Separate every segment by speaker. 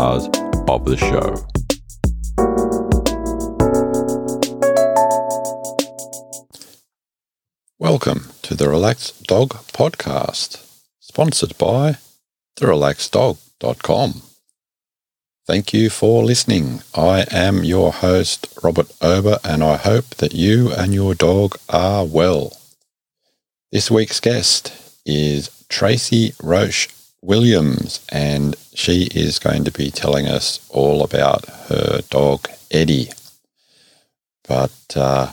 Speaker 1: stars of the show. Welcome to the Relaxed Dog Podcast, sponsored by therelaxeddog.com. Thank you for listening. I am your host, Robert Ober, and I hope that you and your dog are well. This week's guest is Tracy Roesch Williams, and she is going to be telling us all about her dog, Eddie. But uh,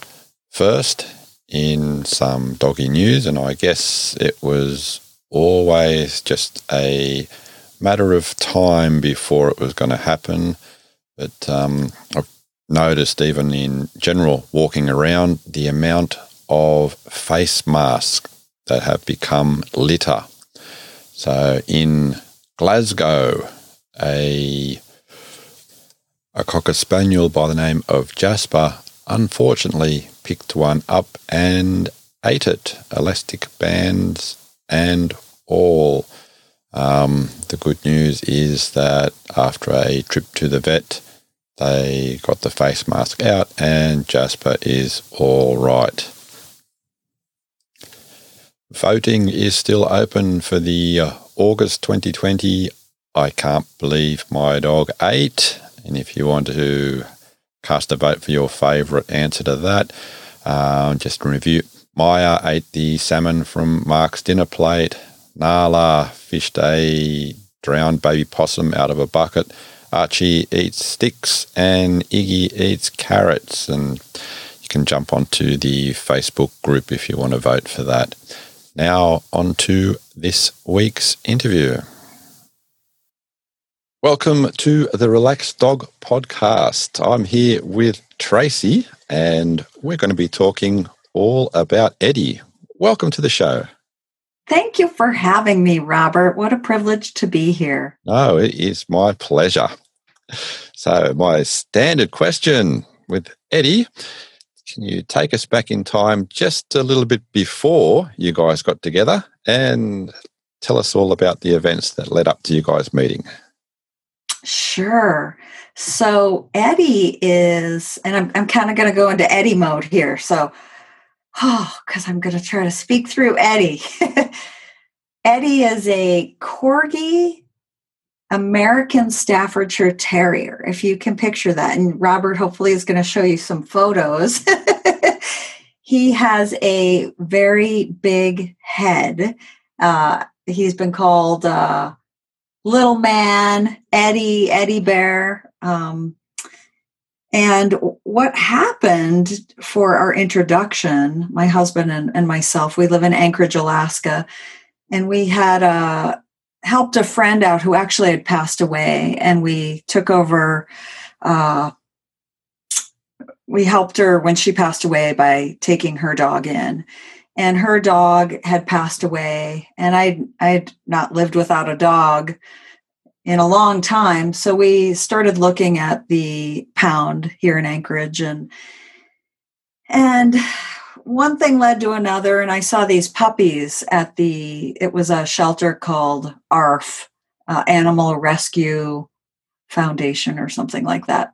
Speaker 1: first, in some doggy news, and I guess it was always just a matter of time before it was going to happen. But um, I've noticed, even in general, walking around, the amount of face masks that have become litter. So in Glasgow, a a cocker spaniel by the name of Jasper unfortunately picked one up and ate it, elastic bands and all. Um, the good news is that after a trip to the vet, they got the face mask out and Jasper is all right. Voting is still open for the uh, August 2020 I Can't Believe My Dog ate. And if you want to cast a vote for your favourite answer to that, uh, just review. Maya ate the salmon from Mark's dinner plate. Nala fished a drowned baby possum out of a bucket. Archie eats sticks and Iggy eats carrots. And you can jump onto the Facebook group if you want to vote for that. Now, on to this week's interview. Welcome to the Relaxed Dog Podcast. I'm here with Tracy, and we're going to be talking all about Eddie. Welcome to the show.
Speaker 2: Thank you for having me, Robert. What a privilege to be here.
Speaker 1: Oh, it is my pleasure. So, my standard question with Eddie can you take us back in time just a little bit before you guys got together and tell us all about the events that led up to you guys meeting?
Speaker 2: Sure. So, Eddie is, and I'm, I'm kind of going to go into Eddie mode here. So, oh, because I'm going to try to speak through Eddie. Eddie is a corgi American Staffordshire Terrier, if you can picture that. And Robert hopefully is going to show you some photos. he has a very big head. Uh, he's been called uh, Little Man, Eddie, Eddie Bear. Um, and what happened for our introduction, my husband and, and myself, we live in Anchorage, Alaska, and we had uh, helped a friend out who actually had passed away, and we took over. Uh, we helped her when she passed away by taking her dog in, and her dog had passed away, and I I'd not lived without a dog in a long time. So we started looking at the pound here in Anchorage and and one thing led to another and I saw these puppies at the it was a shelter called ARF uh, Animal Rescue Foundation or something like that.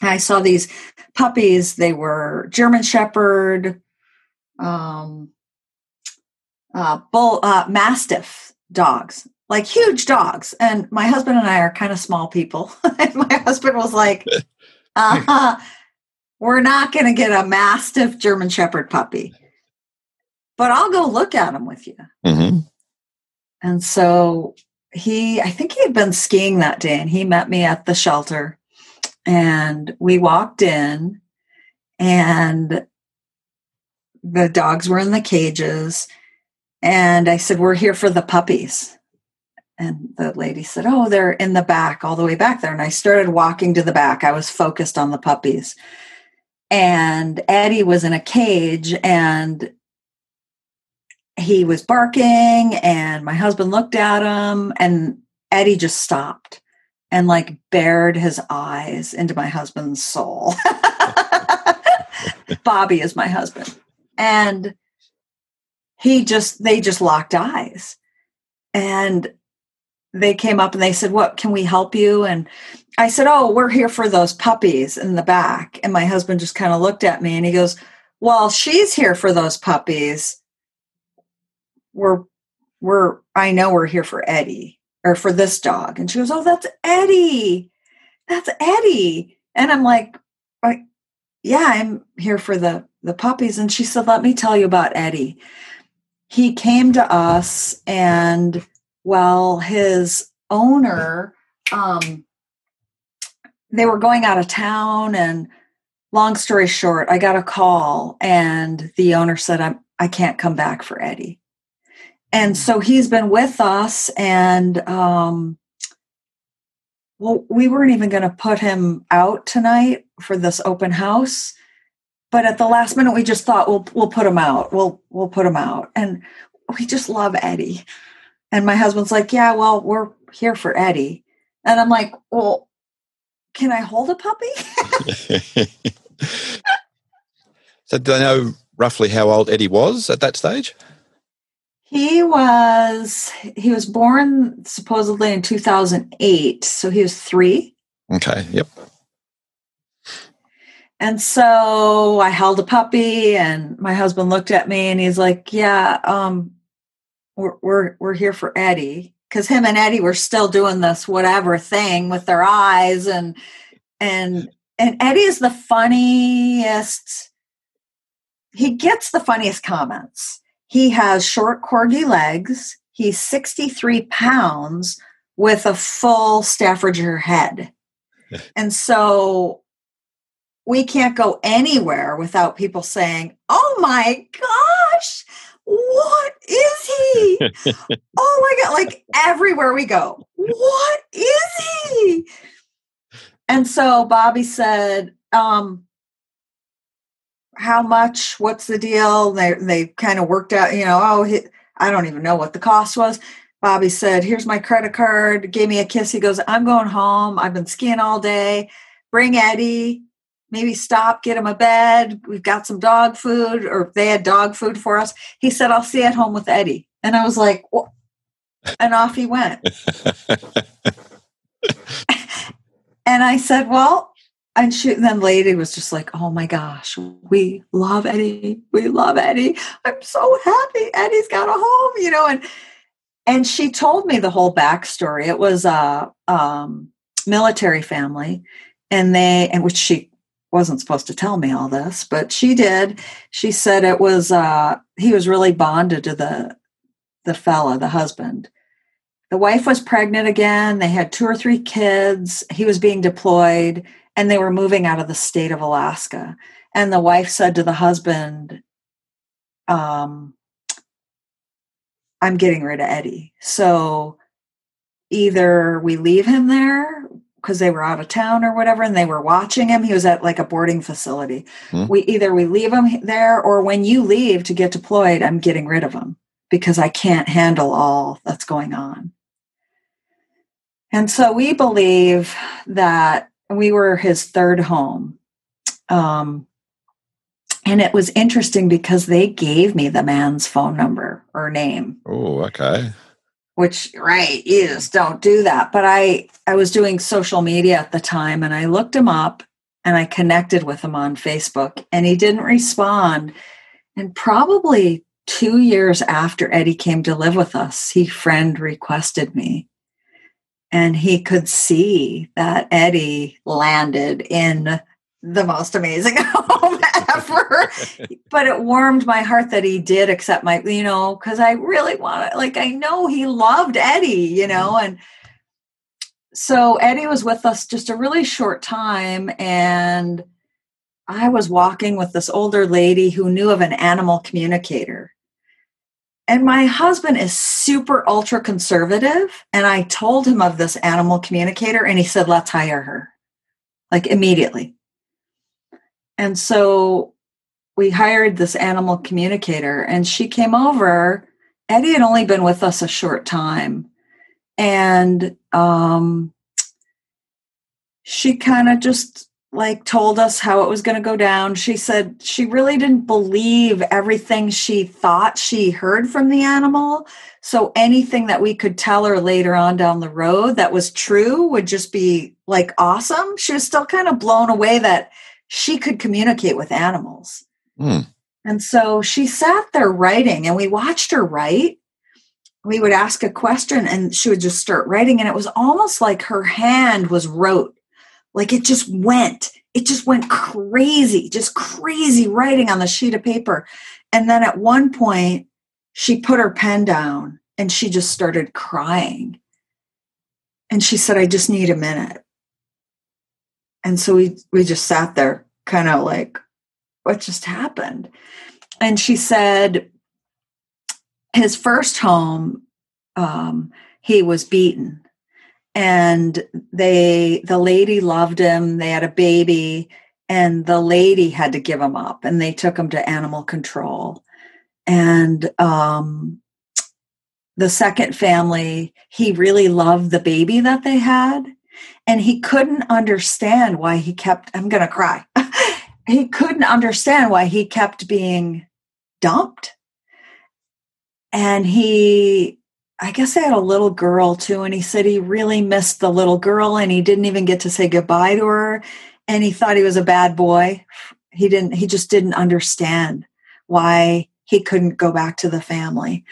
Speaker 2: I saw these puppies they were German shepherd um uh, bull uh, mastiff dogs like huge dogs. And my husband and I are kind of small people. and my husband was like, uh, we're not going to get a mastiff German Shepherd puppy, but I'll go look at him with you. Mm-hmm. And so he, I think he had been skiing that day and he met me at the shelter. And we walked in and the dogs were in the cages. And I said, We're here for the puppies. And the lady said, Oh, they're in the back, all the way back there. And I started walking to the back. I was focused on the puppies. And Eddie was in a cage and he was barking. And my husband looked at him and Eddie just stopped and like bared his eyes into my husband's soul. Bobby is my husband. and he just they just locked eyes and they came up and they said what can we help you? And i said oh we're here for those puppies in the back. And my husband just kind of looked at me and he goes well she's here for those puppies. We're we're i know we're here for eddie or for this dog. And she goes oh that's eddie. That's eddie. And i'm like yeah i'm here for the the puppies. And she said let me tell you about eddie. He came to us and well his owner um they were going out of town and long story short i got a call and the owner said i'm i can't come back for eddie. And so he's been with us and um well we weren't even going to put him out tonight for this open house but at the last minute we just thought we'll we'll put him out. We'll we'll put him out. And we just love eddie and my husband's like yeah well we're here for eddie. And i'm like well can i hold a puppy?
Speaker 1: So do they know roughly how old eddie was at that stage?
Speaker 2: He was he was born supposedly in 2008 so he was three.
Speaker 1: Okay yep.
Speaker 2: And so I held a puppy and my husband looked at me and he's like, "Yeah, um we're we're we're here for Eddie." Cuz him and Eddie were still doing this whatever thing with their eyes and and and Eddie is the funniest he gets the funniest comments. He has short corgi legs. He's 63 pounds with a full Staffordshire head. and so we can't go anywhere without people saying, "Oh my gosh, what is he? oh my god!" Like everywhere we go, what is he? And so Bobby said, um, "How much? What's the deal?" They they kind of worked out, you know. Oh, he, I don't even know what the cost was. Bobby said, "Here's my credit card." Gave me a kiss. He goes, "I'm going home. I've been skiing all day. Bring Eddie." Maybe stop, get him a bed. We've got some dog food, or they had dog food for us. He said, I'll see you at home with Eddie. And I was like, well, and off he went. and I said, well, and, she, and then lady was just like, oh my gosh, we love Eddie. We love Eddie. I'm so happy Eddie's got a home, you know, and and she told me the whole backstory. It was a um, military family, and they and which she wasn't supposed to tell me all this, but she did. She said it was uh, he was really bonded to the the fella, the husband. The wife was pregnant again. They had two or three kids. He was being deployed, and they were moving out of the state of Alaska. And the wife said to the husband, um, "I'm getting rid of Eddie. So either we leave him there, because they were out of town or whatever and they were watching him. He was at like a boarding facility. Hmm. we either we leave him there or when you leave to get deployed i'm getting rid of him because i can't handle all that's going on. And so we believe that we were his third home. Um, and it was interesting because they gave me the man's phone number or name.
Speaker 1: Oh okay
Speaker 2: which right just don't do that. But i i was doing social media at the time and i looked him up and i connected with him on facebook and he didn't respond. And probably two years after eddie came to live with us he friend requested me. And he could see that eddie landed in the most amazing home ever. but it warmed my heart that he did accept my, you know, because I really want to, like, I know he loved Eddie, you know, mm-hmm. and so Eddie was with us just a really short time. And I was walking with this older lady who knew of an animal communicator. And my husband is super ultra conservative. And I told him of this animal communicator, and he said, let's hire her like immediately. And so we hired this animal communicator, and she came over. Eddie had only been with us a short time. And um, she kind of just like told us how it was going to go down. She said she really didn't believe everything she thought she heard from the animal. So anything that we could tell her later on down the road that was true would just be like awesome. She was still kind of blown away that she could communicate with animals.
Speaker 1: Mm.
Speaker 2: And so she sat there writing and we watched her write. We would ask a question and she would just start writing. And it was almost like her hand was wrote like it just went, it just went crazy, just crazy writing on the sheet of paper. And then at one point, she put her pen down and she just started crying. And she said, I just need a minute. And so we, we just sat there, kind of like, what just happened? And she said, his first home, um, he was beaten and they the lady loved him they had a baby and the lady had to give him up and they took him to animal control and um, the second family he really loved the baby that they had and he couldn't understand why he kept i'm going to cry he couldn't understand why he kept being dumped and he I guess I had a little girl too, and he said he really missed the little girl and he didn't even get to say goodbye to her. And he thought he was a bad boy. He didn't, he just didn't understand why he couldn't go back to the family.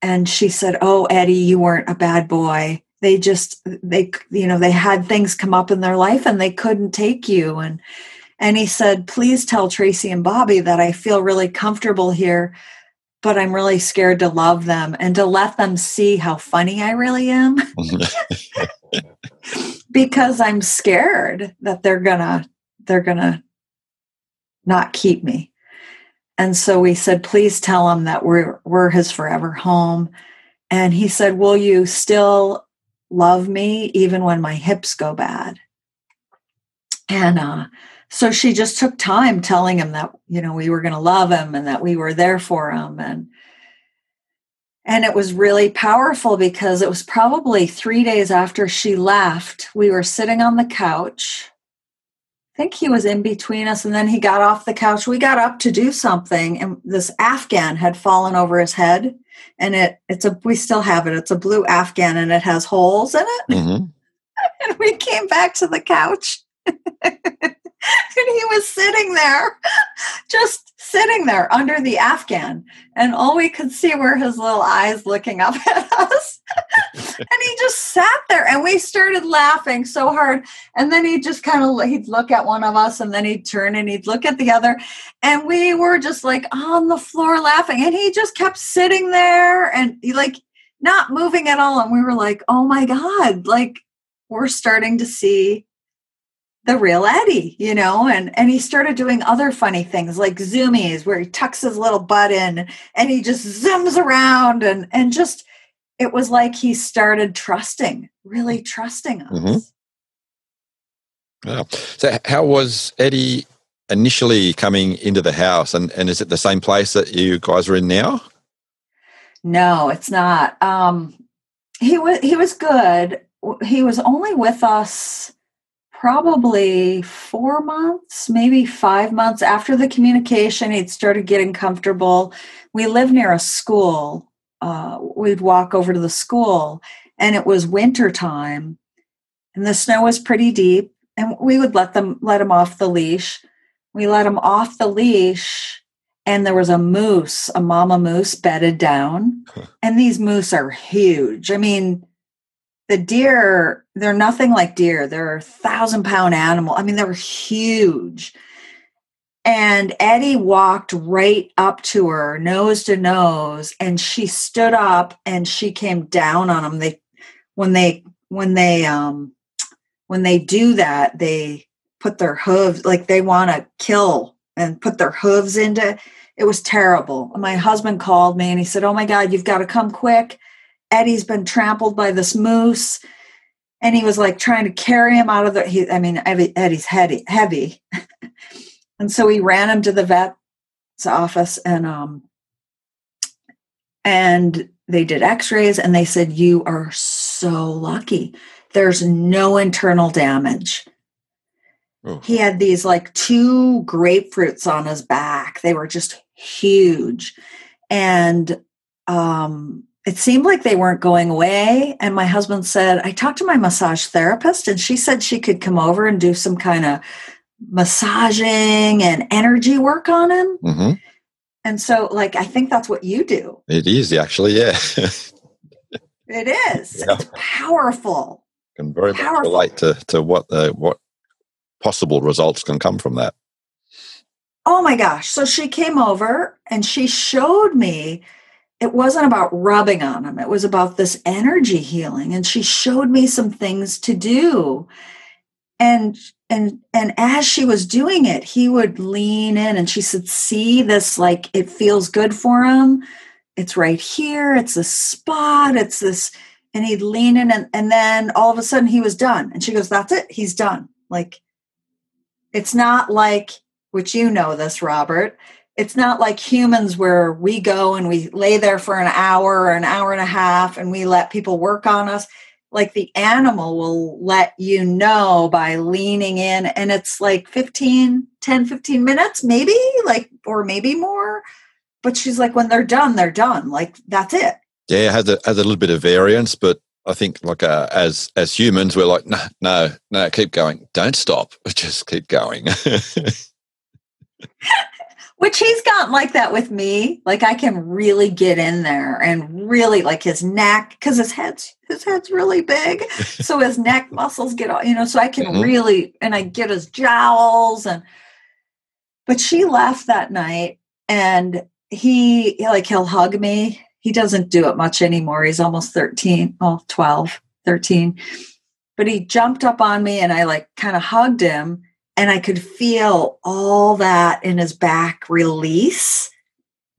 Speaker 2: And she said, Oh, Eddie, you weren't a bad boy. They just, they, you know, they had things come up in their life and they couldn't take you. And, and he said, Please tell Tracy and Bobby that I feel really comfortable here but I'm really scared to love them and to let them see how funny I really am. because I'm scared that they're gonna they're gonna not keep me. And so we said, please tell him that we're we're his forever home. And he said, Will you still love me even when my hips go bad? And uh so she just took time telling him that you know we were going to love him and that we were there for him. And and it was really powerful because it was probably 3 days after she left we were sitting on the couch. I think he was in between us and then he got off the couch. We got up to do something and this afghan had fallen over his head and it it's a we still have it. It's a blue afghan and it has holes in it.
Speaker 1: Mm-hmm.
Speaker 2: and we came back to the couch. And he was sitting there, just sitting there under the Afghan. And all we could see were his little eyes looking up at us. and he just sat there and we started laughing so hard. And then he just kind of, he'd look at one of us and then he'd turn and he'd look at the other. And we were just like on the floor laughing. And he just kept sitting there and he like not moving at all. And we were like, oh my God, like we're starting to see the real Eddie, you know, and and he started doing other funny things like zoomies where he tucks his little butt in and he just zooms around and and just it was like he started trusting, really trusting us.
Speaker 1: Mm-hmm. Yeah. So how was Eddie initially coming into the house and, and is it the same place that you guys are in now?
Speaker 2: No, it's not. Um he was he was good. He was only with us probably four months, maybe five months after the communication, he'd started getting comfortable. We live near a school. Uh, we'd walk over to the school, and it was winter time, and the snow was pretty deep. And we would let them let him off the leash. We let him off the leash, and there was a moose, a mama moose, bedded down. and these moose are huge. I mean, the deer they're nothing like deer. They're a thousand pound animal. I mean they were huge. And eddie walked right up to her nose to nose and she stood up and she came down on him. They when they when they um when they do that they put their hooves like they want to kill and put their hooves into it was terrible. My husband called me and he said oh my god you've got to come quick Eddie's been trampled by this moose. And he was like trying to carry him out of the, he, I mean, Eddie's heavy, heavy. and so he ran him to the vet's office and, um, and they did x-rays and they said, you are so lucky. There's no internal damage.
Speaker 1: Oh.
Speaker 2: he had these like two grapefruits on his back. They were just huge. And um, it seemed like they weren't going away. And my husband said, I talked to my massage therapist, and she said she could come over and do some kind of massaging and energy work on him.
Speaker 1: hmm
Speaker 2: And so, like, I think that's what you do.
Speaker 1: It is actually, yeah.
Speaker 2: It is.
Speaker 1: Yeah.
Speaker 2: It's powerful.
Speaker 1: can very much
Speaker 2: Powerful.
Speaker 1: relate to, to what the what possible results can come from that.
Speaker 2: Oh my gosh. So she came over and she showed me it wasn't about rubbing on him, it was about this energy healing. And she showed me some things to do. And and and as she was doing it, he would lean in and she said, see this like it feels good for him. It's right here, it's a spot, it's this, and he'd lean in and, and then all of a sudden he was done. And she goes, That's it, he's done. Like it's not like which you know this, Robert. It's not like humans where we go and we lay there for an hour or an hour and a half and we let people work on us. Like the animal will let you know by leaning in, and it's like 15, 10, 15 minutes, maybe, like, or maybe more. But she's like, when they're done, they're done. Like, that's it.
Speaker 1: Yeah, it has a, has a little bit of variance, but I think like uh, as as humans, we're like, no, no, no, keep going, don't stop, just keep going.
Speaker 2: Which he's gotten like that with me. Like I can really get in there and really like his neck because his head's his head's really big, so his neck muscles get all you know. So I can
Speaker 1: Mhm.
Speaker 2: really and I get his jowls and. But she left that night and he like he'll hug me. He doesn't do it much anymore. He's almost 13, well 12, 13. But he jumped up on me and I like kind of hugged him and I could feel all that in his back release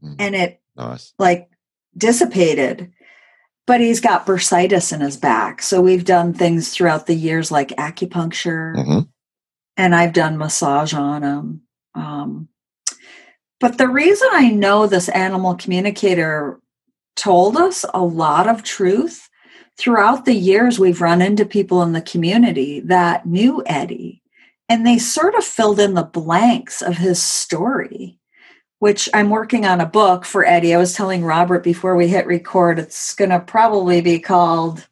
Speaker 1: Mm.
Speaker 2: and it
Speaker 1: nice.
Speaker 2: like dissipated. But he's got bursitis in his back. So we've done things throughout the years like acupuncture
Speaker 1: hmm
Speaker 2: and I've done massage on him. Um, but the reason I know this animal communicator told us a lot of truth throughout the years, we've run into people in the community that knew Eddie, and they sort of filled in the blanks of his story. Which I'm working on a book for Eddie. I was telling Robert before we hit record, it's going to probably be called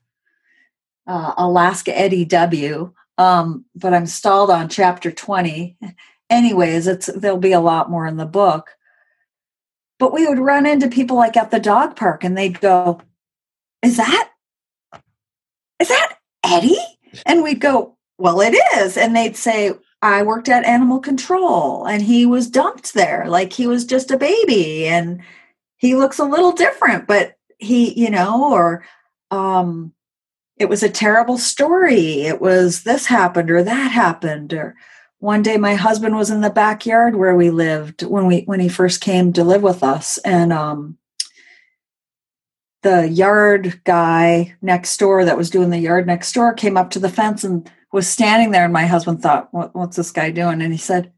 Speaker 2: uh, Alaska Eddie W um, but I'm stalled on chapter 20. Anyways, it's there'll be a lot more in the book. But we would run into people like at the dog park and they'd go, Is that is that Eddie? And we'd go, Well, it is. And they'd say, I worked at animal control and he was dumped there like he was just a baby and he looks a little different, but he, you know, or um it was a terrible story. It was this happened or that happened or one day my husband was in the backyard where we lived when we when he first came to live with us and um the yard guy next door that was doing the yard next door came up to the fence and was standing there and my husband thought what, what's this guy doing? And he said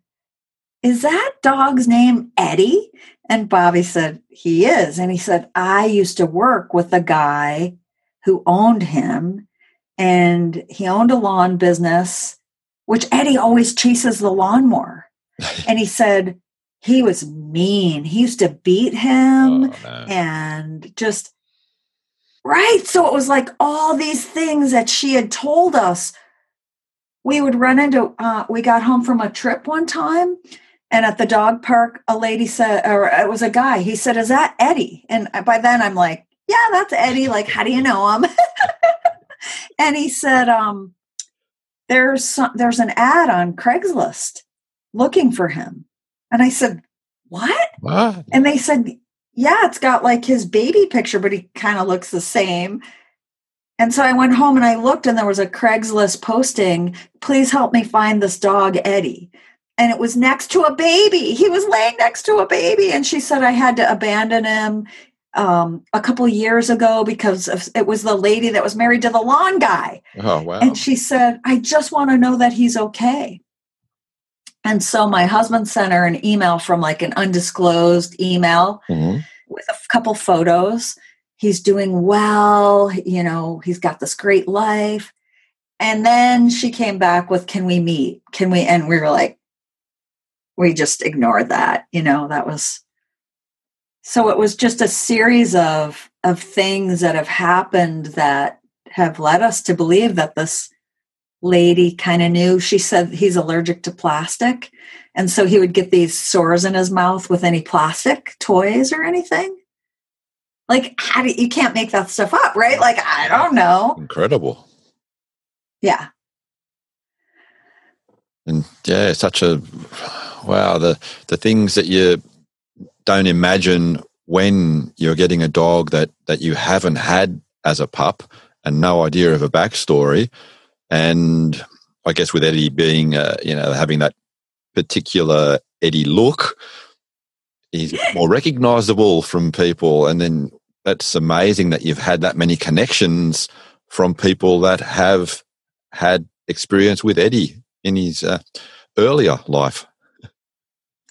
Speaker 2: is that dog's name eddie? And bobby said he is. And he said i used to work with a guy who owned him and he owned a lawn business which eddie always chases the lawnmower. And he said he was mean. He used to beat him
Speaker 1: Oh,
Speaker 2: and just right? So it was like all these things that she had told us we would run into uh, we got home from a trip one time and at the dog park a lady said or it was a guy he said is that eddie and by then i'm like yeah that's eddie like how do you know him and he said um there's some, there's an ad on craigslist looking for him and i said what
Speaker 1: What?
Speaker 2: and they said, yeah, it's got like his baby picture, but he kind of looks the same. And so I went home and I looked, and there was a Craigslist posting, please help me find this dog, Eddie. And it was next to a baby. He was laying next to a baby. And she said I had to abandon him um, a couple years ago because of, it was the lady that was married to the lawn guy.
Speaker 1: Oh wow.
Speaker 2: And she said, I just want to know that he's okay. And so my husband sent her an email from like an undisclosed email
Speaker 1: Mhm.
Speaker 2: with a couple photos. He's doing well, you know, he's got this great life. And then she came back with, Can we meet? Can we? And we were like, We just ignored that. You know, that was. So it was just a series of of things that have happened that have led us to believe that this lady kind of knew. She said he's allergic to plastic. And so he would get these sores in his mouth with any plastic toys or anything. Like, how do you can't make that stuff up, right? Like, I don't know.
Speaker 1: Incredible.
Speaker 2: Yeah.
Speaker 1: And yeah, such a wow, the the things that you don't imagine when you're getting a dog that that you haven't had as a pup and no idea of a backstory. And I guess with Eddie being, uh, you know, having that particular Eddie look, he's more recognizable from people. And then that's amazing that you've had that many connections from people that have had experience with Eddie in his uh, earlier life.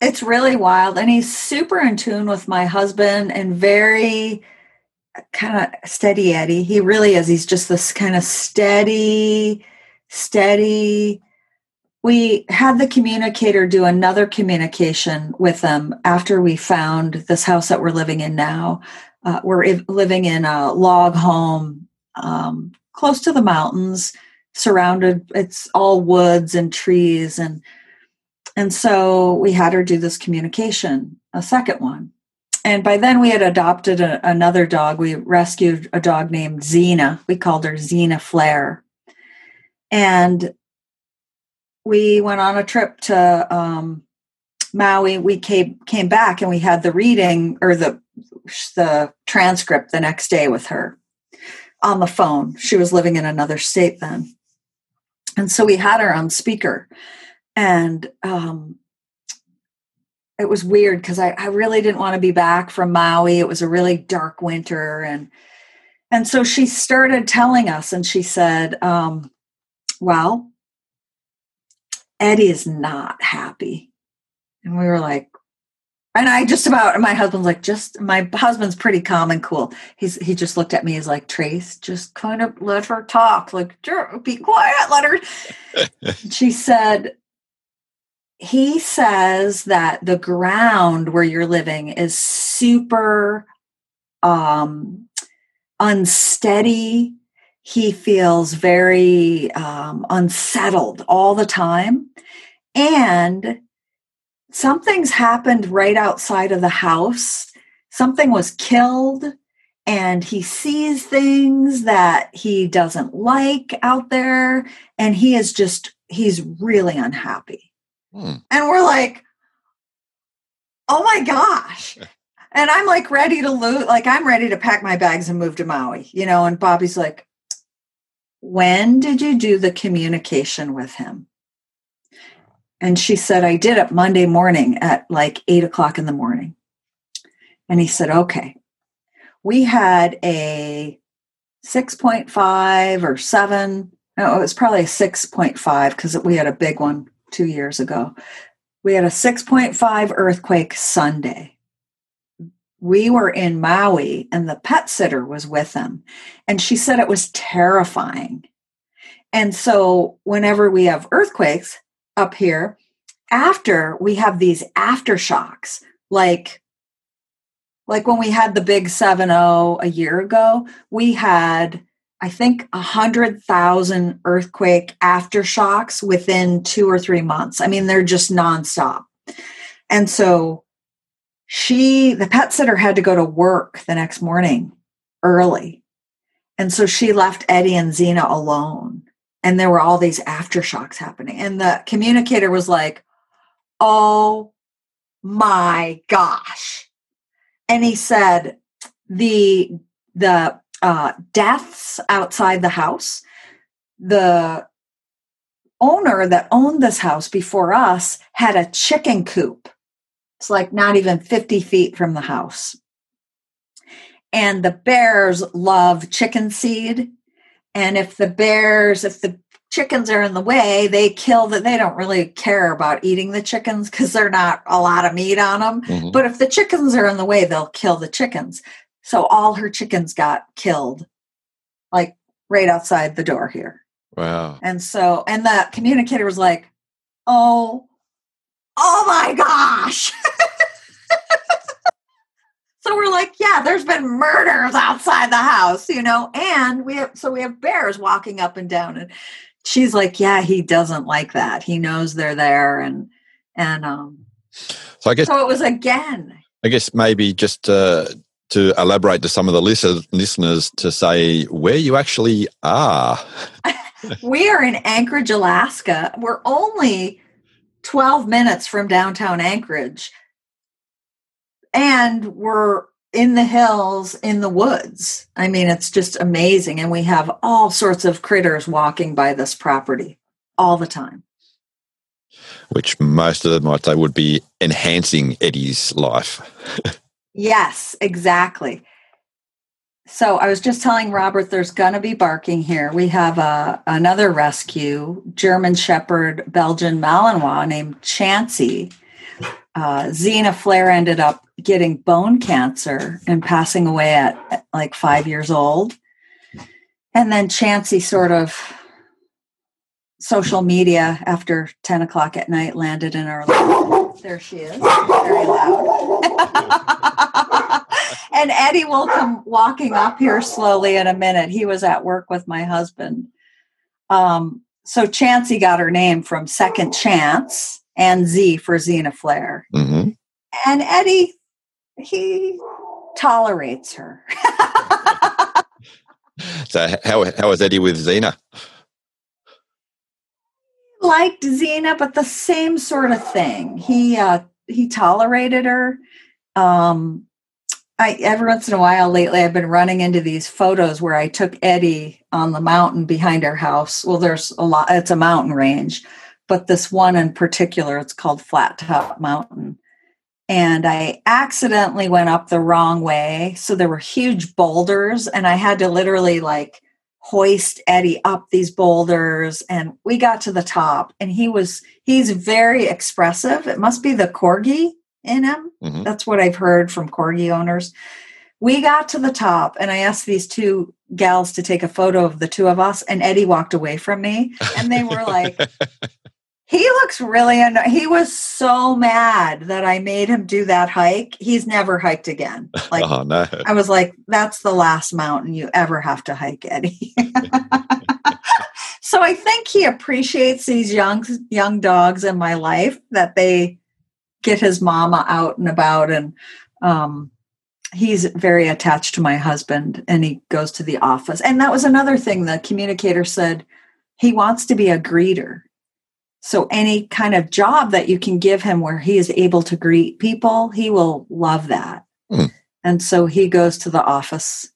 Speaker 2: It's really wild. And he's super in tune with my husband and very kind of steady Eddie. He really is. He's just this kind of steady, steady. We had the communicator do another communication with them after we found this house that we're living in now. Uh, we're living in a log home um, close to the mountains, surrounded. It's all woods and trees, and and so we had her do this communication, a second one and by then we had adopted a, another dog. We rescued a dog named Xena. We called her Xena Flair. And we went on a trip to um, Maui. We came came back and we had the reading or the the transcript the next day with her on the phone. She was living in another state then, and so we had her on speaker. And um, it was weird because I, I really didn't want to be back from Maui. It was a really dark winter and and so she started telling us and she said, um, well, Eddie is not happy. And we were like, and I just about my husband's like, just my husband's pretty calm and cool. He's he just looked at me. He's like, Trace, just kind of let her talk. Like, be quiet, let her. she said, he says that the ground where you're living is super um, unsteady. He feels very um, unsettled all the time. And something's happened right outside of the house. Something was killed, and he sees things that he doesn't like out there. And he is just, he's really unhappy. Hmm. And we're like, oh my gosh. and I'm like ready to lose, like I'm ready to pack my bags and move to Maui, you know. And Bobby's like, when did you do the communication with him? And she said, I did it Monday morning at like eight o'clock in the morning. And he said, okay. We had a 6.5 or 7. No, it was probably a 6.5 because we had a big one two years ago. We had a 6.5 earthquake Sunday. We were in Maui and the pet sitter was with them. And she said it was terrifying. And so, whenever we have earthquakes up here, after we have these aftershocks, like like when we had the big 7-0 a year ago, we had I think a hundred thousand earthquake aftershocks within two or three months. I mean, they're just nonstop. And so she, the pet sitter, had to go to work the next morning early. And so she left Eddie and Xena alone. And there were all these aftershocks happening. And the communicator was like, Oh my gosh. And he said, the the uh, deaths outside the house. The owner that owned this house before us had a chicken coop. It's like not even 50 feet from the house. And the bears love chicken seed. And if the bears, if the chickens are in the way, they kill that. They don't really care about eating the chickens because they're not a lot of meat on them. Mm-hmm. But if the chickens are in the way, they'll kill the chickens. So all her chickens got killed, like right outside the door here.
Speaker 1: Wow.
Speaker 2: And so, and the communicator was like, oh, oh my gosh. so we're like, yeah, there's been murders outside the house, you know, and we have, so we have bears walking up and down. And she's like, yeah, he doesn't like that. He knows they're there. And, and, um,
Speaker 1: So I guess
Speaker 2: so it was again,
Speaker 1: I guess maybe just uh, to elaborate to some of the listen- listeners to say where you actually are.
Speaker 2: we are in Anchorage, Alaska. We're only 12 minutes from downtown Anchorage. And we're in the hills, in the woods. I mean, it's just amazing. And we have all sorts of critters walking by this property all the time.
Speaker 1: which most of them might say would be enhancing Eddie's life.
Speaker 2: Yes, exactly. So I was just telling Robert there's going to be barking here. We have a, another rescue, German Shepherd Belgian Malinois named Chansey. Uh, Xena Flair ended up getting bone cancer and passing away at, at like five years old. And then Chansey sort of social media after 10 o'clock at night landed in our. There she is, very loud. and Eddie will come walking up here slowly in a minute. He was at work with my husband. Um, so Chansey got her name from Second Chance and Z for Xena Flair.
Speaker 1: hmm
Speaker 2: And Eddie, he tolerates her.
Speaker 1: So how how is Eddie with Xena?
Speaker 2: liked Xena, but the same sort of thing. He uh, he tolerated her. Um, I every once in a while lately, I've been running into these photos where I took Eddie on the mountain behind our house. Well, there's a lot. It's a mountain range, but this one in particular, it's called Flat Top Mountain. And I accidentally went up the wrong way. So there were huge boulders, and I had to literally like hoist Eddie up these boulders and we got to the top and he was he's very expressive. It must be the corgi in him.
Speaker 1: Mhm.
Speaker 2: That's what I've heard from corgi owners. We got to the top and I asked these two gals to take a photo of the two of us and Eddie walked away from me and they were like he looks really anno- he was so mad that I made him do that hike. He's never hiked again. Like
Speaker 1: oh no.
Speaker 2: I was like, that's the last mountain you ever have to hike, Eddie. so I think he appreciates these young young dogs in my life that they get his mama out and about and um he's very attached to my husband and he goes to the office. And that was another thing the communicator said he wants to be a greeter. So any kind of job that you can give him where he is able to greet people, he will love that.
Speaker 1: Hmm.
Speaker 2: And so he goes to the office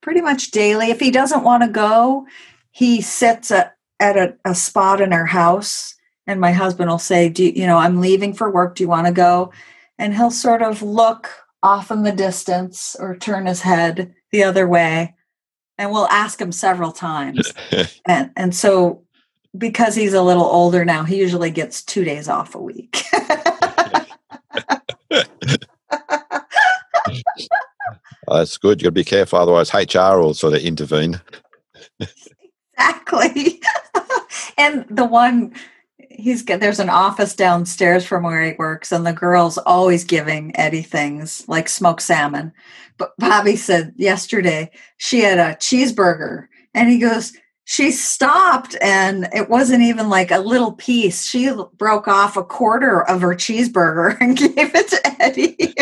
Speaker 2: pretty much daily. If he doesn't want to go, he sits at, at a, a spot in our house and my husband will say, Do you, you know, I'm leaving for work. Do you want to go? And he'll sort of look off in the distance or turn his head the other way. And we'll ask him several times. and and so because he's a little older now, he usually gets two days off a week.
Speaker 1: Oh, that's good. You got to be careful, otherwise HR will sort of intervene.
Speaker 2: exactly. and the one he's got there's an office downstairs from where he works, and the girl's always giving Eddie things like smoked salmon. But Bobby said yesterday she had a cheeseburger, and he goes, she stopped and it wasn't even like a little piece. She broke off a quarter of her cheeseburger and gave it to Eddie.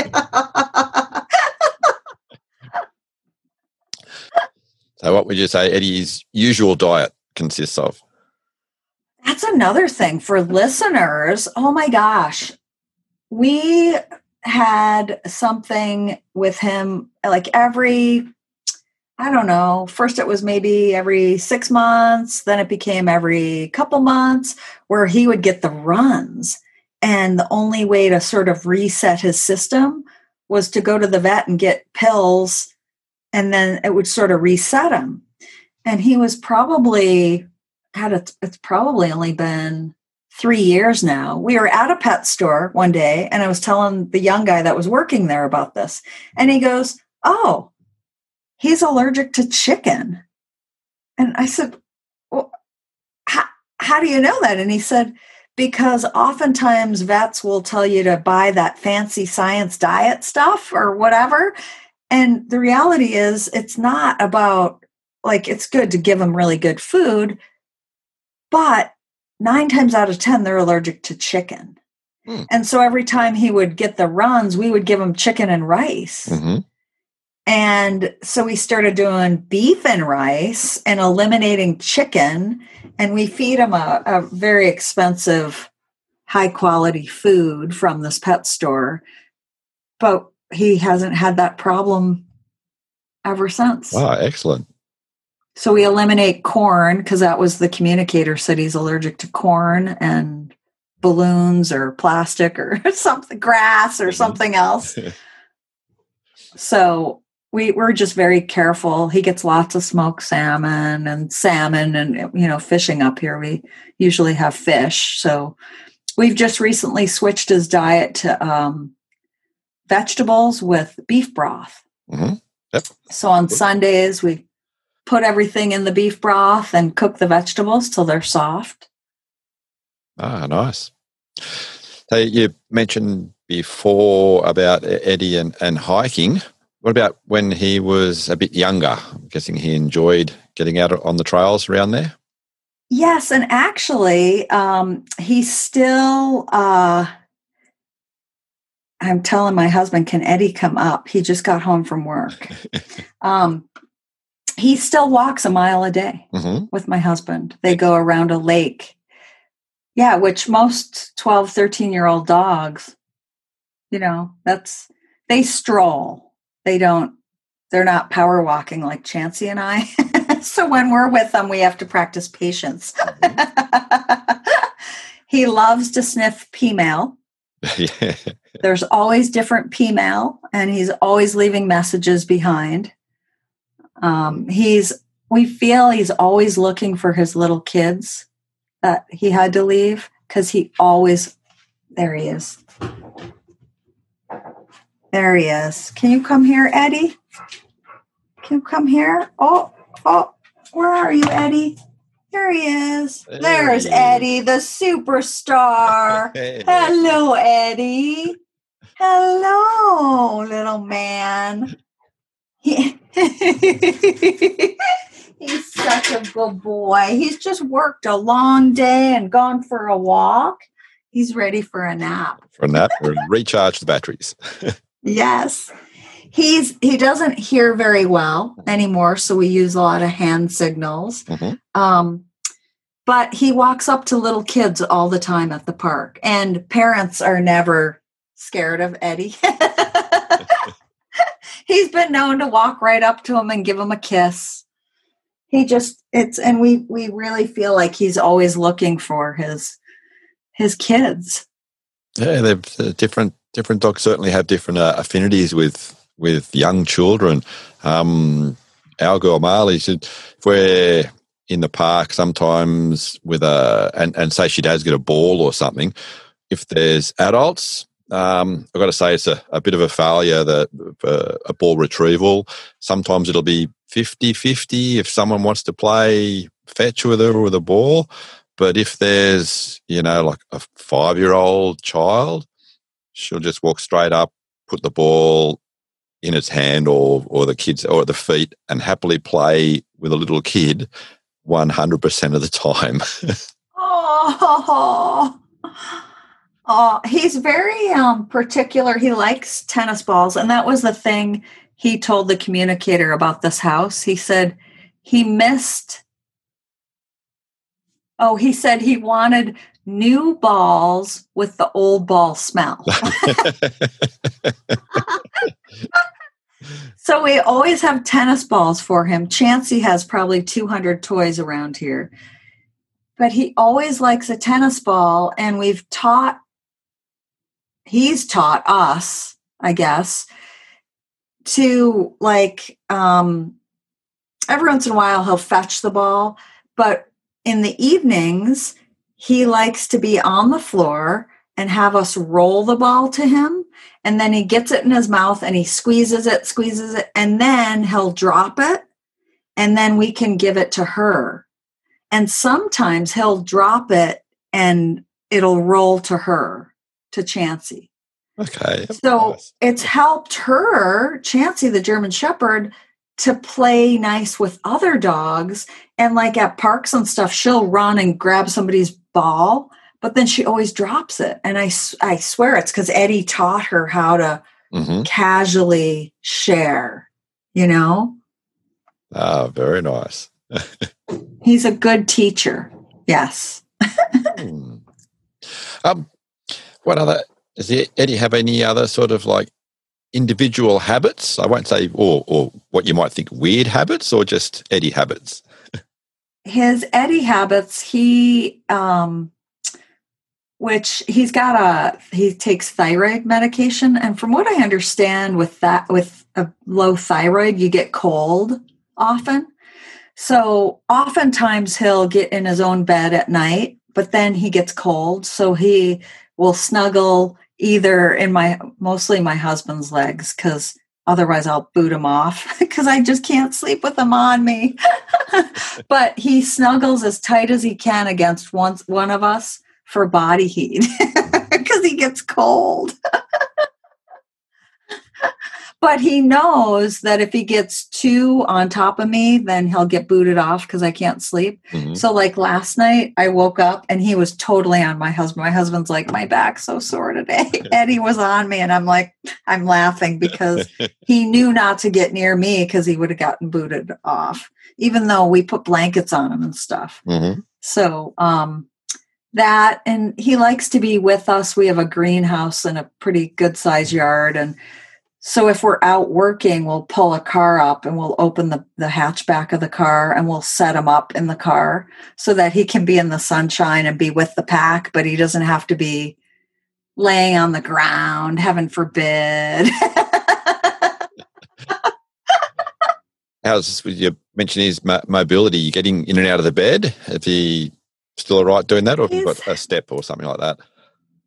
Speaker 1: So, what would you say Eddie's usual diet consists of?
Speaker 2: That's another thing for listeners. Oh my gosh. We had something with him like every, I don't know, first it was maybe every six months, then it became every couple months where he would get the runs. And the only way to sort of reset his system was to go to the vet and get pills, and then it would sort of reset him. And he was probably God, it's, it's probably only been three years now. We were at a pet store one day, and I was telling the young guy that was working there about this. And he goes, Oh, he's allergic to chicken. And I said, Well, how do you know that? And he said, because oftentimes vets will tell you to buy that fancy science diet stuff or whatever. And the reality is, it's not about like it's good to give them really good food, but nine times out of 10, they're allergic to chicken. Hmm. And so every time he would get the runs, we would give him chicken and rice. Mm-hmm. And so we started doing beef and rice and eliminating chicken. And we feed him a, a very expensive, high quality food from this pet store. But he hasn't had that problem ever since.
Speaker 1: Wow, excellent.
Speaker 2: So we eliminate corn because that was the communicator said he's allergic to corn and balloons or plastic or something, grass or mm-hmm. something else. so we we're just very careful. He gets lots of smoked salmon and salmon and you know fishing up here. We usually have fish, so we've just recently switched his diet to um, vegetables with beef broth. Mm-hmm. Yep. So on Sundays we put everything in the beef broth and cook the vegetables till they're soft.
Speaker 1: Ah, nice. So you mentioned before about Eddie and, and hiking. What about when he was a bit younger? I'm guessing he enjoyed getting out on the trails around there.
Speaker 2: Yes, and actually, um, he's still. Uh, I'm telling my husband, can Eddie come up? He just got home from work. um, he still walks a mile a day mm-hmm. with my husband. They go around a lake. Yeah, which most 12, 13 year old dogs, you know, that's, they stroll they don't they're not power walking like Chansey and I. so when we're with them, we have to practice patience. Mm-hmm. he loves to sniff P mail. There's always different P mail, and he's always leaving messages behind. Um, he's we feel he's always looking for his little kids that he had to leave because he always there he is there he is. Can you come here, Eddie? Can you come here? Oh, oh, where are you, Eddie? There he is. Hey. There's Eddie, the superstar. Hey. Hello, Eddie. Hello, little man. He, he's such a good boy. He's just worked a long day and gone for a walk. He's ready for a nap.
Speaker 1: For a nap or recharge the batteries.
Speaker 2: Yes. He's he doesn't hear very well anymore, so we use a lot of hand signals. Mm-hmm. Um, but he walks up to little kids all the time at the park, and parents are never scared of Eddie. He's been known to walk right up to him and give him a kiss. He just it's and we we really feel like he's always looking for his his kids.
Speaker 1: Yeah, they're, they're different different dogs certainly have different uh, affinities with with young children. Um, our girl Marley said, if we're in the park sometimes with a and, and say she does get a ball or something, if there's adults, um, I've got to say it's a, a bit of a failure that uh, a ball retrieval. Sometimes it'll be 50 50 if someone wants to play fetch with her with a ball. But if there's, you know, like a five year old child, she'll just walk straight up, put the ball in its hand or or the kids or at the feet and happily play with a little kid 100% of the time.
Speaker 2: oh. Oh, he's very um, particular. He likes tennis balls, and that was the thing he told the communicator about this house. He said he missed. Oh, he said he wanted new balls with the old ball smell. so we always have tennis balls for him. Chansey has probably 200 toys around here. But he always likes a tennis ball, and we've taught, he's taught us, I guess, to like, um, every once in a while he'll fetch the ball, but in the evenings, he likes to be on the floor and have us roll the ball to him. And then he gets it in his mouth and he squeezes it, squeezes it, and then he'll drop it. And then we can give it to her. And sometimes he'll drop it and it'll roll to her, to Chansey.
Speaker 1: Okay.
Speaker 2: So
Speaker 1: nice.
Speaker 2: it's helped her, Chansey, the German Shepherd, to play nice with other dogs. And like at parks and stuff, she'll run and grab somebody's ball, but then she always drops it. And I, I swear it's because Eddie taught her how to
Speaker 1: Mhm.
Speaker 2: casually share, you know?
Speaker 1: Ah, very nice.
Speaker 2: He's a good teacher. Yes.
Speaker 1: Hmm. Um, what other does he- Eddie have any other sort of like individual habits? I won't say or or what you might think weird habits, or just Eddie habits.
Speaker 2: His Eddie habits, he um which he's got a he takes thyroid medication and from what I understand with that with a low thyroid you get cold often. So oftentimes he'll get in his own bed at night, but then he gets cold, so he will snuggle either in my mostly my husband's legs cuz otherwise I'll boot him off because I just can't sleep with him on me. but he snuggles as tight as he can against one, one of us for body heat because he gets cold. but he knows that if he gets two on top of me, then he'll get booted off because I can't sleep.
Speaker 1: Mhm.
Speaker 2: So, like last night, I woke up and he was totally on my husband. My husband's like, My back's so sore today. Eddie was on me, and I'm like, I'm laughing because he knew not to get near me because he would have gotten booted off, even though we put blankets on him and stuff.
Speaker 1: Mhm.
Speaker 2: So, um, that and he likes to be with us. We have a greenhouse and a pretty good sized yard. And so, if we're out working, we'll pull a car up and we'll open the, the hatchback of the car and we'll set him up in the car so that he can be in the sunshine and be with the pack, but he doesn't have to be laying on the ground, heaven forbid.
Speaker 1: How's this with you mentioned his mobility? You getting in and out of the bed? Is he still all right doing that, or have you
Speaker 2: He's-
Speaker 1: got a step or something like that?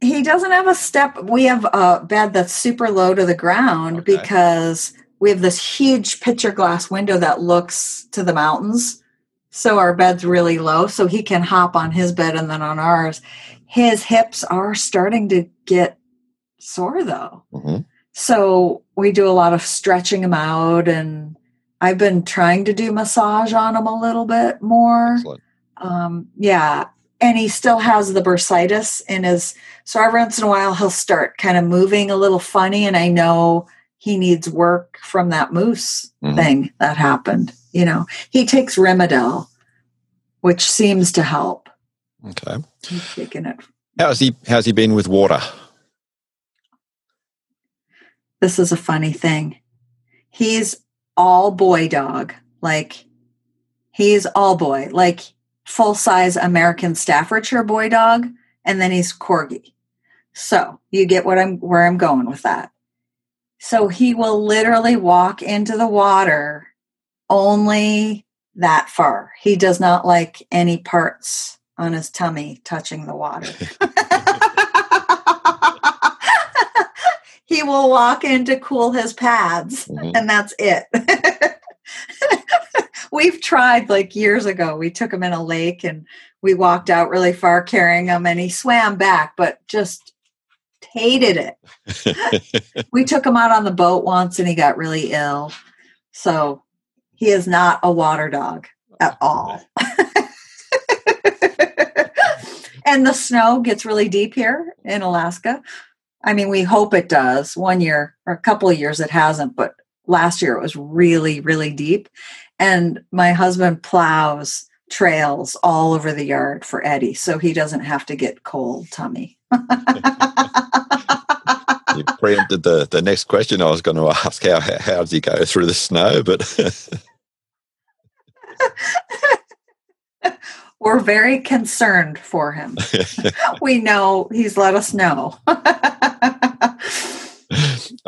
Speaker 2: He doesn't have a step. We have a bed that's super low to the ground
Speaker 1: Okay.
Speaker 2: because we have this huge picture glass window that looks to the mountains. So our bed's really low, so he can hop on his bed and then on ours. His hips are starting to get sore though.
Speaker 1: hmm
Speaker 2: So we do a lot of stretching him out and I've been trying to do massage on him a little bit more um yeah and he still has the bursitis in his so every once in a while he'll start kind of moving a little funny and i know he needs work from that moose
Speaker 1: Mhm.
Speaker 2: thing that happened you know he takes Rimadyl, which seems to help
Speaker 1: Okay.
Speaker 2: he's taking it
Speaker 1: How's he? How's he been with water?
Speaker 2: this is a funny thing he's all boy dog like he's all boy like full size american staffordshire boy dog and then he's corgi so you get what i'm where i'm going with that so he will literally walk into the water only that far he does not like any parts on his tummy touching the water he will walk in to cool his pads
Speaker 1: Mhm.
Speaker 2: and that's it. We've tried like years ago. We took him in a lake and we walked out really far carrying him and he swam back, but just hated it. We took him out on the boat once and he got really ill. So he is not a water dog at all. and the snow gets really deep here in Alaska. I mean, we hope it does. One year or a couple of years it hasn't, but last year it was really, really deep. And my husband plows trails all over the yard for Eddie so he doesn't have to get cold tummy.
Speaker 1: you preempted the, the next question I was going to ask. How how does he go through the snow? But
Speaker 2: We're very concerned for him. we know he's let us know.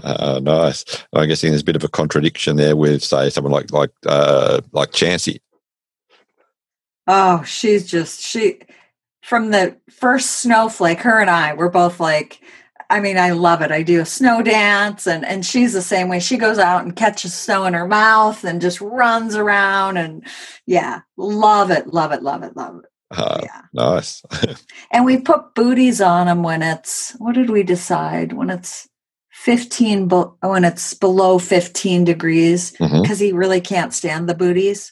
Speaker 1: Uh, nice. I'm guessing there's a bit of a contradiction there with, say, someone like like uh, like Chansey.
Speaker 2: Oh, she's just she from the first snowflake, her and I were both like I mean, I love it. I do a snow dance and and she's the same way. She goes out and catches snow in her mouth and just runs around and yeah, love it, love it, love it, love it.
Speaker 1: Uh, yeah. Nice.
Speaker 2: and we put booties on them when it's what did we decide? When it's 15 when it's below 15 degrees because mm-hmm. he really can't stand the booties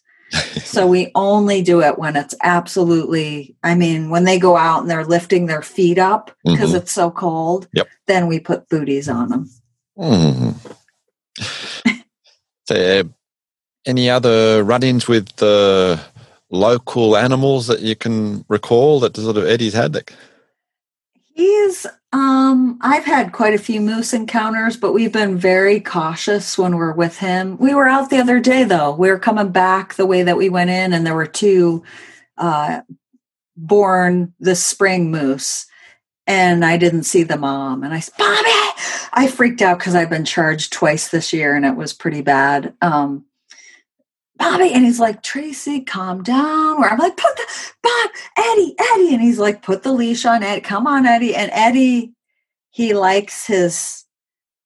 Speaker 2: so we only do it when it's absolutely i mean when they go out and they're lifting their feet up because mm-hmm. it's so cold
Speaker 1: yep.
Speaker 2: then we put booties on them
Speaker 1: mm-hmm. there any other run-ins with the local animals that you can recall that sort of eddie's had that
Speaker 2: he's um, I've had quite a few moose encounters, but we've been very cautious when we're with him. We were out the other day though. We were coming back the way that we went in, and there were two uh, born this spring moose, and I didn't see the mom. And I said, Bobby, I freaked out because I've been charged twice this year, and it was pretty bad. Um, Bobby, and he's like, Tracy, calm down. Where I'm like, put the Bob, Eddie, Eddie, and he's like, put the leash on Eddie. Come on, Eddie. And Eddie, he likes his.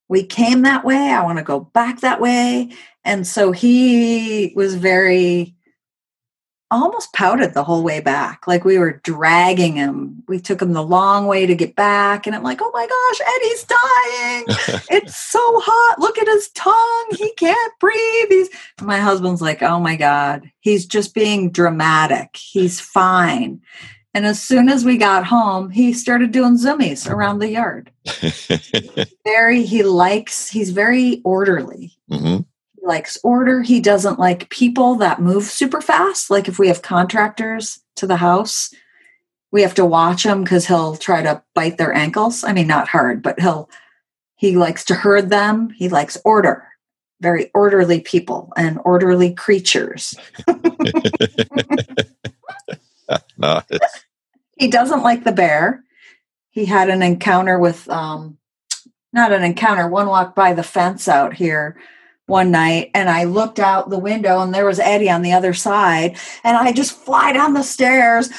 Speaker 2: We came that way. I want to go back that way, and so he was very almost pouted the whole way back. Like we were dragging him. We took him the long way to get back. And I'm like, oh my gosh, Eddie's dying. it's so hot. Look at his tongue. He can't breathe. He's my husband's like, oh my God, he's just being dramatic. He's fine. And as soon as we got home, he started doing zoomies around the yard. very, he likes, he's very orderly. Mm-hmm likes order. He doesn't like people that move super fast. Like if we have contractors to the house, we have to watch him because he'll try to bite their ankles. I mean, not hard, but he'll, he likes to herd them. He likes order, very orderly people and orderly creatures. He doesn't like the bear. He had an encounter with, um, not an encounter, one walked by the fence out here one night and I looked out the window and there was Eddie on the other side and I just fly down the stairs.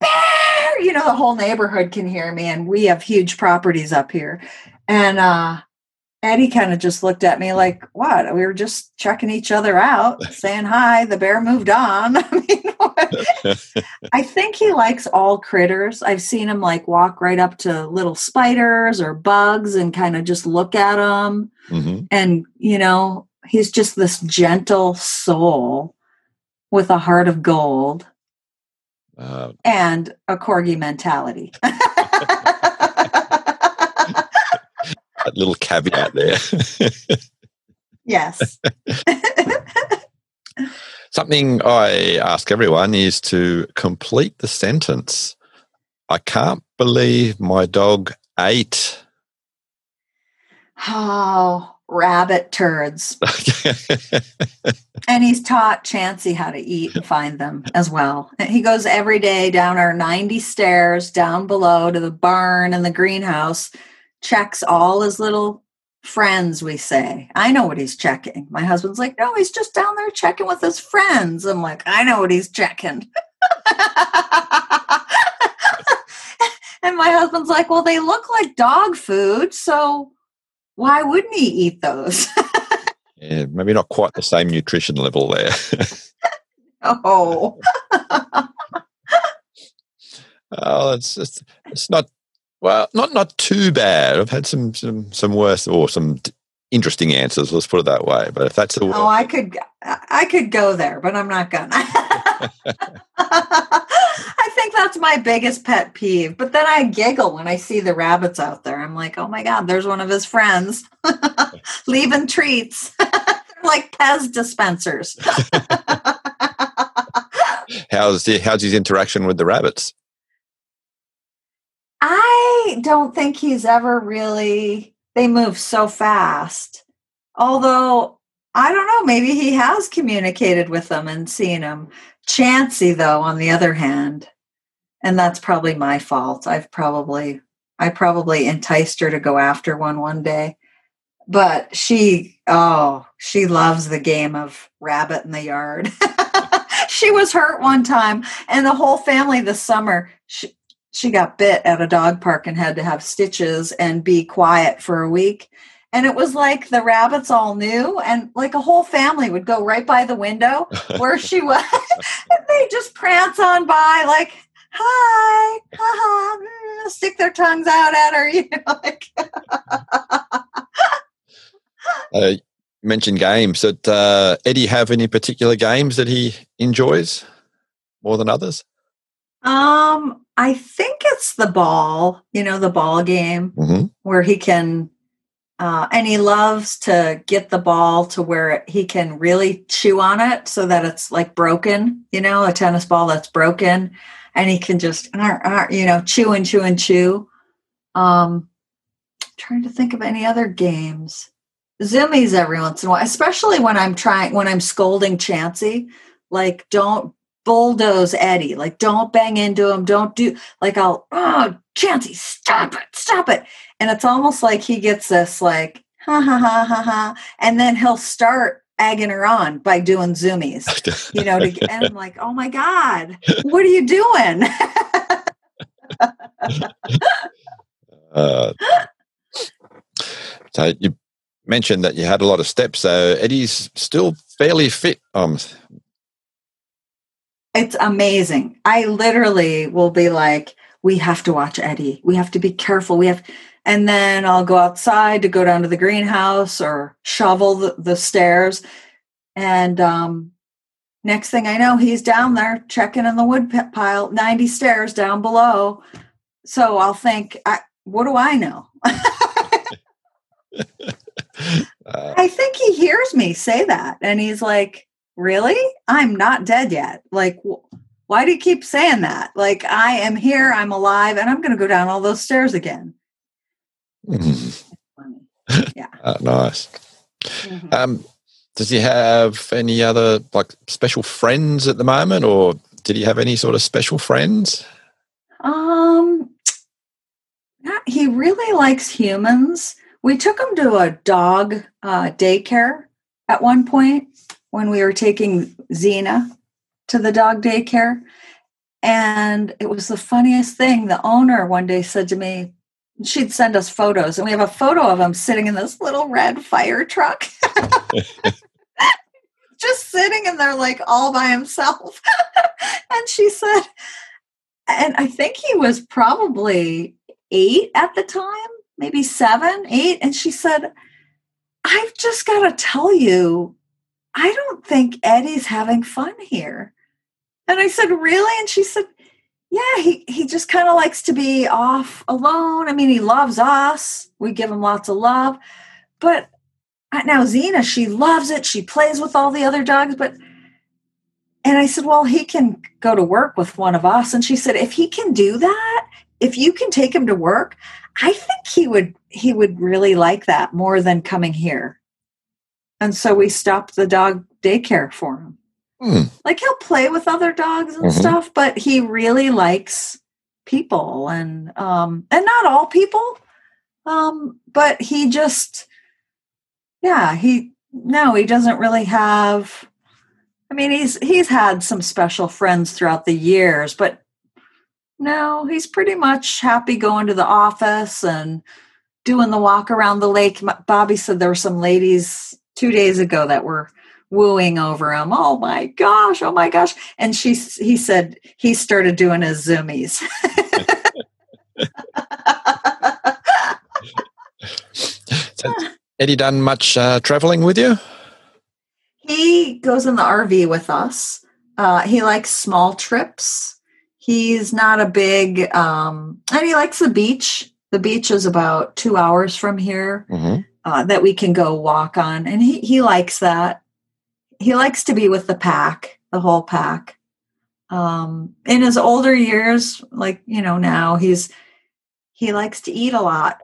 Speaker 2: Bear! You know, the whole neighborhood can hear me and we have huge properties up here. And uh Eddie kind of just looked at me like, what? We were just checking each other out, saying hi. The bear moved on. I mean, I think he likes all critters. I've seen him like walk right up to little spiders or bugs and kind of just look at them. Mm-hmm. And, you know, he's just this gentle soul with a heart of gold uh, and a corgi mentality.
Speaker 1: That little caveat there.
Speaker 2: yes.
Speaker 1: Something I ask everyone is to complete the sentence. I can't believe my dog ate.
Speaker 2: Oh, rabbit turds. and he's taught Chansey how to eat and find them as well. He goes every day down our 90 stairs down below to the barn and the greenhouse checks all his little friends, we say. I know what he's checking. My husband's like, no, he's just down there checking with his friends. I'm like, I know what he's checking. and my husband's like, well, they look like dog food. So why wouldn't he eat those?
Speaker 1: yeah, maybe not quite the same nutrition level there.
Speaker 2: oh.
Speaker 1: oh, it's just, it's not well, not not too bad. I've had some some some worse or some interesting answers. Let's put it that way. But if that's the
Speaker 2: oh, I could I could go there, but I'm not gonna. I think that's my biggest pet peeve. But then I giggle when I see the rabbits out there. I'm like, oh my god, there's one of his friends leaving treats, like Pez dispensers.
Speaker 1: how's the, how's his interaction with the rabbits?
Speaker 2: I don't think he's ever really, they move so fast. Although, I don't know, maybe he has communicated with them and seen them. Chansey, though, on the other hand, and that's probably my fault. I've probably, I probably enticed her to go after one one day. But she, oh, she loves the game of rabbit in the yard. she was hurt one time, and the whole family this summer, she, she got bit at a dog park and had to have stitches and be quiet for a week. And it was like the rabbits all knew, and like a whole family would go right by the window where she was, and they just prance on by, like, hi, ha mm, stick their tongues out at her, you know, like.
Speaker 1: uh, mentioned games. Did uh, Eddie have any particular games that he enjoys more than others?
Speaker 2: Um, I think it's the ball. You know, the ball game
Speaker 1: mm-hmm.
Speaker 2: where he can, uh, and he loves to get the ball to where he can really chew on it so that it's like broken. You know, a tennis ball that's broken, and he can just, you know, chew and chew and chew. Um, trying to think of any other games zoomies every once in a while, especially when I'm trying when I'm scolding Chansey. Like, don't bulldoze Eddie. Like, don't bang into him. Don't do like I'll oh Chansey, stop it, stop it. And it's almost like he gets this like ha ha ha ha ha, and then he'll start egging her on by doing zoomies. You know, to, and I'm like, oh my god, what are you doing?
Speaker 1: uh, so you mentioned that you had a lot of steps. So Eddie's still fairly fit. Um,
Speaker 2: it's amazing. I literally will be like, we have to watch Eddie. We have to be careful. We have, and then I'll go outside to go down to the greenhouse or shovel the, the stairs. And um, next thing I know, he's down there checking in the wood pile, 90 stairs down below. So I'll think, I, what do I know? uh, I think he hears me say that. And he's like, Really? I'm not dead yet. Like, why do you keep saying that? Like, I am here, I'm alive, and I'm going to go down all those stairs again.
Speaker 1: Mm-hmm. Yeah. uh, nice. Mm-hmm. Um, does he have any other like special friends at the moment, or did he have any sort of special friends?
Speaker 2: Um, he really likes humans. We took him to a dog uh, daycare at one point when we were taking Xena to the dog daycare. And it was the funniest thing. The owner one day said to me, she'd send us photos, and we have a photo of him sitting in this little red fire truck. Just sitting in there like all by himself. and she said, and I think he was probably eight at the time maybe seven, eight. And she said, I've just got to tell you, I don't think Eddie's having fun here. And I said, Really? And she said, Yeah, he, he just kind of likes to be off alone. I mean, he loves us, we give him lots of love. But uh, now, Xena, she loves it. She plays with all the other dogs. But, and I said, Well, he can go to work with one of us. And she said, If he can do that, if you can take him to work, I think he would he would really like that more than coming here. And so we stopped the dog daycare for him. Mm. Like he'll play with other dogs and mm-hmm. stuff, but he really likes people and um and not all people. Um but he just yeah, he no, he doesn't really have I mean he's he's had some special friends throughout the years, but no, he's pretty much happy going to the office and doing the walk around the lake. Bobby said there were some ladies two days ago that were wooing over him. Oh my gosh, oh my gosh. And she he said he started doing his zoomies.
Speaker 1: Eddie done much uh, traveling with you?
Speaker 2: He goes in the RV with us. Uh, he likes small trips. He's not a big, um, and he likes the beach. The beach is about two hours from here mm-hmm. Uh, that we can go walk on, and he he likes that. He likes to be with the pack, the whole pack. Um, in his older years, like you know now, he's he likes to eat a lot.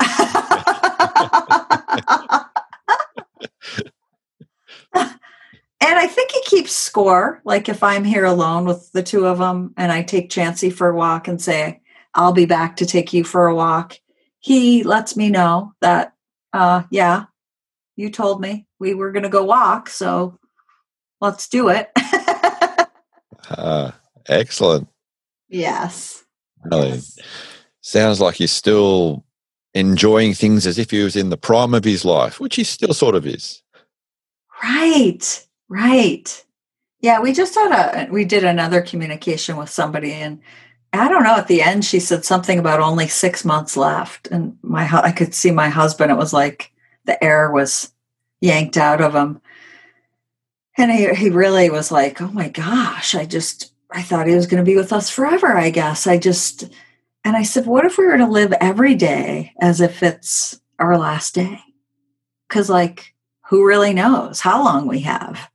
Speaker 2: And I think he keeps score. Like if I'm here alone with the two of them and I take Chansey for a walk and say, I'll be back to take you for a walk, he lets me know that, uh, yeah, you told me we were going to go walk. So let's do it.
Speaker 1: uh, excellent.
Speaker 2: Yes.
Speaker 1: Really?
Speaker 2: Yes.
Speaker 1: Sounds like he's still enjoying things as if he was in the prime of his life, which he still sort of is.
Speaker 2: Right, right. Yeah, we just had a we did another communication with somebody, and I don't know. At the end, she said something about only six months left, and my I could see my husband. It was like the air was yanked out of him, and he he really was like, "Oh my gosh!" I just I thought he was going to be with us forever. I guess I just and I said, "What if we were to live every day as if it's our last day?" Because like, who really knows how long we have?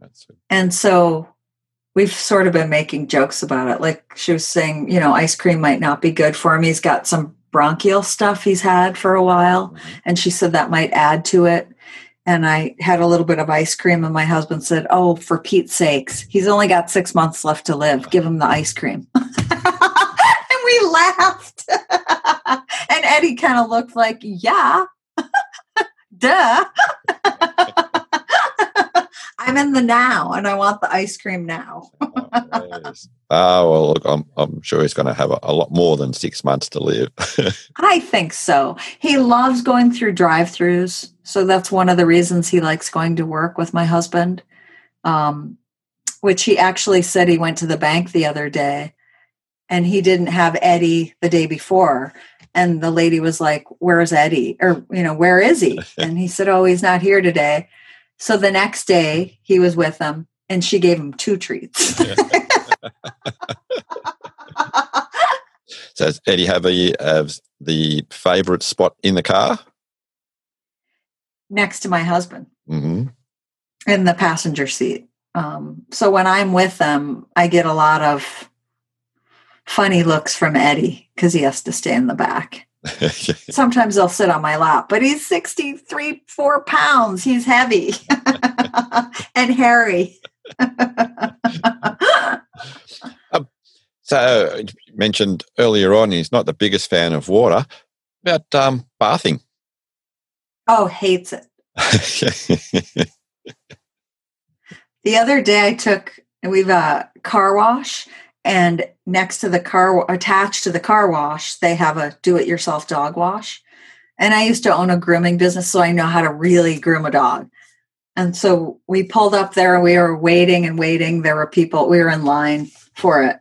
Speaker 1: That's it.
Speaker 2: And so we've sort of been making jokes about it. Like she was saying, you know, ice cream might not be good for him. He's got some bronchial stuff he's had for a while. Mm-hmm. And she said that might add to it. And I had a little bit of ice cream, and my husband said, Oh, for Pete's sakes, he's only got six months left to live. Give him the ice cream. and we laughed. and Eddie kind of looked like, Yeah, duh. I'm in the now and I want the ice cream now.
Speaker 1: Oh. Well, look, I'm, I'm sure he's going to have a, a lot more than six months to live.
Speaker 2: I think so. He loves going through drive throughs. So that's one of the reasons he likes going to work with my husband. Um, which he actually said he went to the bank the other day and he didn't have Eddie the day before. And the lady was like, Where's Eddie? Or, you know, where is he? And he said, Oh, he's not here today. So the next day he was with them and she gave him two treats.
Speaker 1: so, does Eddie have a, have the favourite spot in the car?
Speaker 2: next to my husband.
Speaker 1: hmm
Speaker 2: in the passenger seat. Um, so when I'm with them, I get a lot of funny looks from Eddie because he has to stay in the back. Sometimes he'll sit on my lap, but he's 63, four pounds. He's heavy and hairy.
Speaker 1: so, you mentioned earlier on he's not the biggest fan of water, but um, bathing.
Speaker 2: oh, hates it. The other day I took, we've a car wash and next to the car, attached to the car wash, they have a do it yourself dog wash. And I used to own a grooming business, so I know how to really groom a dog. And so we pulled up there and we were waiting and waiting. There were people, we were in line for it.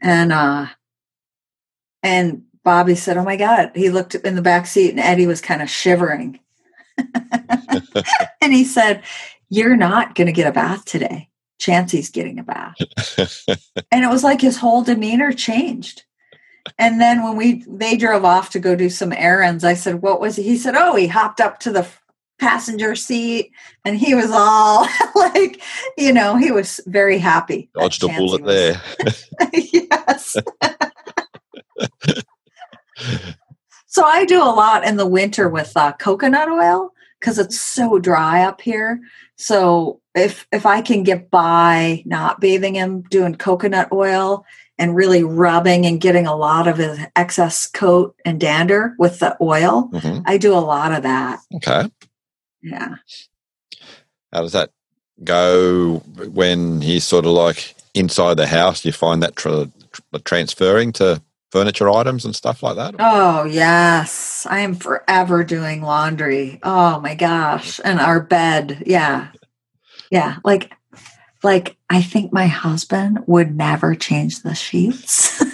Speaker 2: And uh and Bobby said, Oh my God. He looked in the back seat and Eddie was kind of shivering. and he said, You're not gonna get a bath today. Chansey's getting a bath. and it was like his whole demeanor changed. And then when we they drove off to go do some errands, I said, "What was he?" He said, "Oh, he hopped up to the passenger seat and he was all like, you know, he was very happy.
Speaker 1: Dodged a bullet
Speaker 2: was-
Speaker 1: there.
Speaker 2: yes. so I do a lot in the winter with uh, coconut oil because it's so dry up here. So if if I can get by not bathing him, doing coconut oil and really rubbing and getting a lot of his excess coat and dander with the oil,
Speaker 1: hmm
Speaker 2: I do a lot of that.
Speaker 1: Okay.
Speaker 2: Yeah.
Speaker 1: How does that go when he's sort of like inside the house? You find that tra- tra- transferring to furniture items and stuff like that?
Speaker 2: Oh, yes. I am forever doing laundry. Oh my gosh. And our bed. Yeah. Yeah. Like like I think my husband would never change the sheets.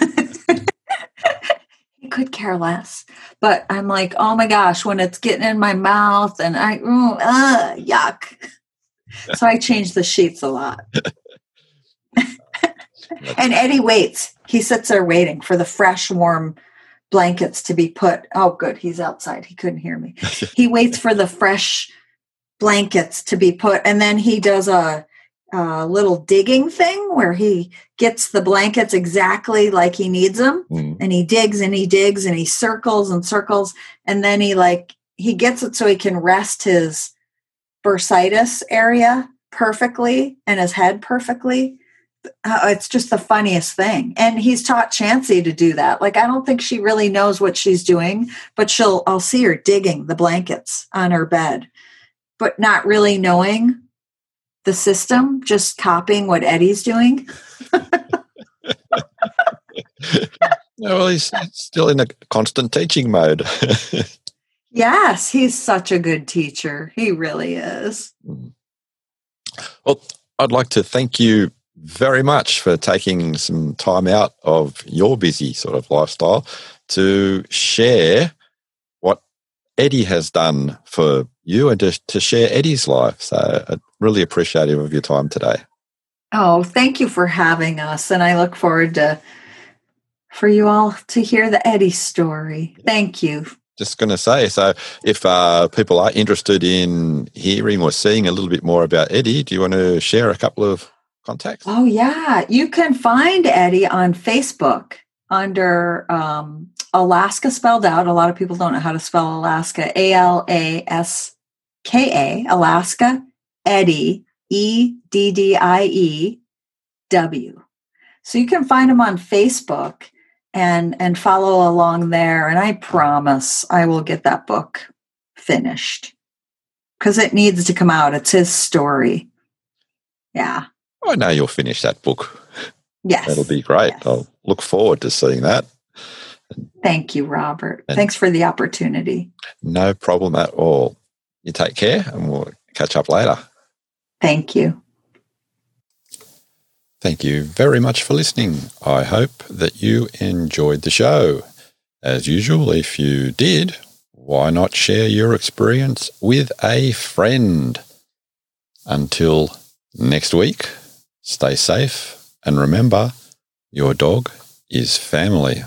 Speaker 2: he could care less. But I'm like, oh my gosh, when it's getting in my mouth and I ooh, uh, yuck. So I change the sheets a lot. And Eddie waits. He sits there waiting for the fresh, warm blankets to be put. Oh, good. He's outside. He couldn't hear me. He waits for the fresh blankets to be put. And then he does a, a little digging thing where he gets the blankets exactly like he needs them.
Speaker 1: Mm.
Speaker 2: And he digs and he digs and he circles and circles. And then he like, he gets it so he can rest his bursitis area perfectly and his head perfectly uh, it's just the funniest thing and he's taught chansey to do that like i don't think she really knows what she's doing but she'll i'll see her digging the blankets on her bed but not really knowing the system just copying what eddie's doing
Speaker 1: well, he's still in a constant teaching mode.
Speaker 2: yes, he's such a good teacher. He really is. Mm.
Speaker 1: Well, I'd like to thank you very much for taking some time out of your busy sort of lifestyle to share what Eddie has done for you and to, to share Eddie's life. So, uh, really appreciative of your time today.
Speaker 2: Oh, thank you for having us. And I look forward to for you all to hear the Eddie story. Thank you.
Speaker 1: Just going to say, so if uh, people are interested in hearing or seeing a little bit more about Eddie, do you want to share a couple of
Speaker 2: Oh, yeah. You can find Eddie on Facebook under um, Alaska spelled out. A lot of people don't know how to spell Alaska. A L A S K A, Alaska, Eddie, E D D I E W. So you can find him on Facebook and and follow along there and I promise I will get that book finished because it needs to come out. It's his story. Yeah.
Speaker 1: Oh, I know you'll finish that book.
Speaker 2: Yes.
Speaker 1: That'll be great. Yes. I'll look forward to seeing that.
Speaker 2: Thank you, Robert. And Thanks for the opportunity.
Speaker 1: No problem at all. You take care and we'll catch up later.
Speaker 2: Thank you.
Speaker 1: Thank you very much for listening. I hope that you enjoyed the show. As usual, if you did, why not share your experience with a friend? Until next week, stay safe and remember your dog is family.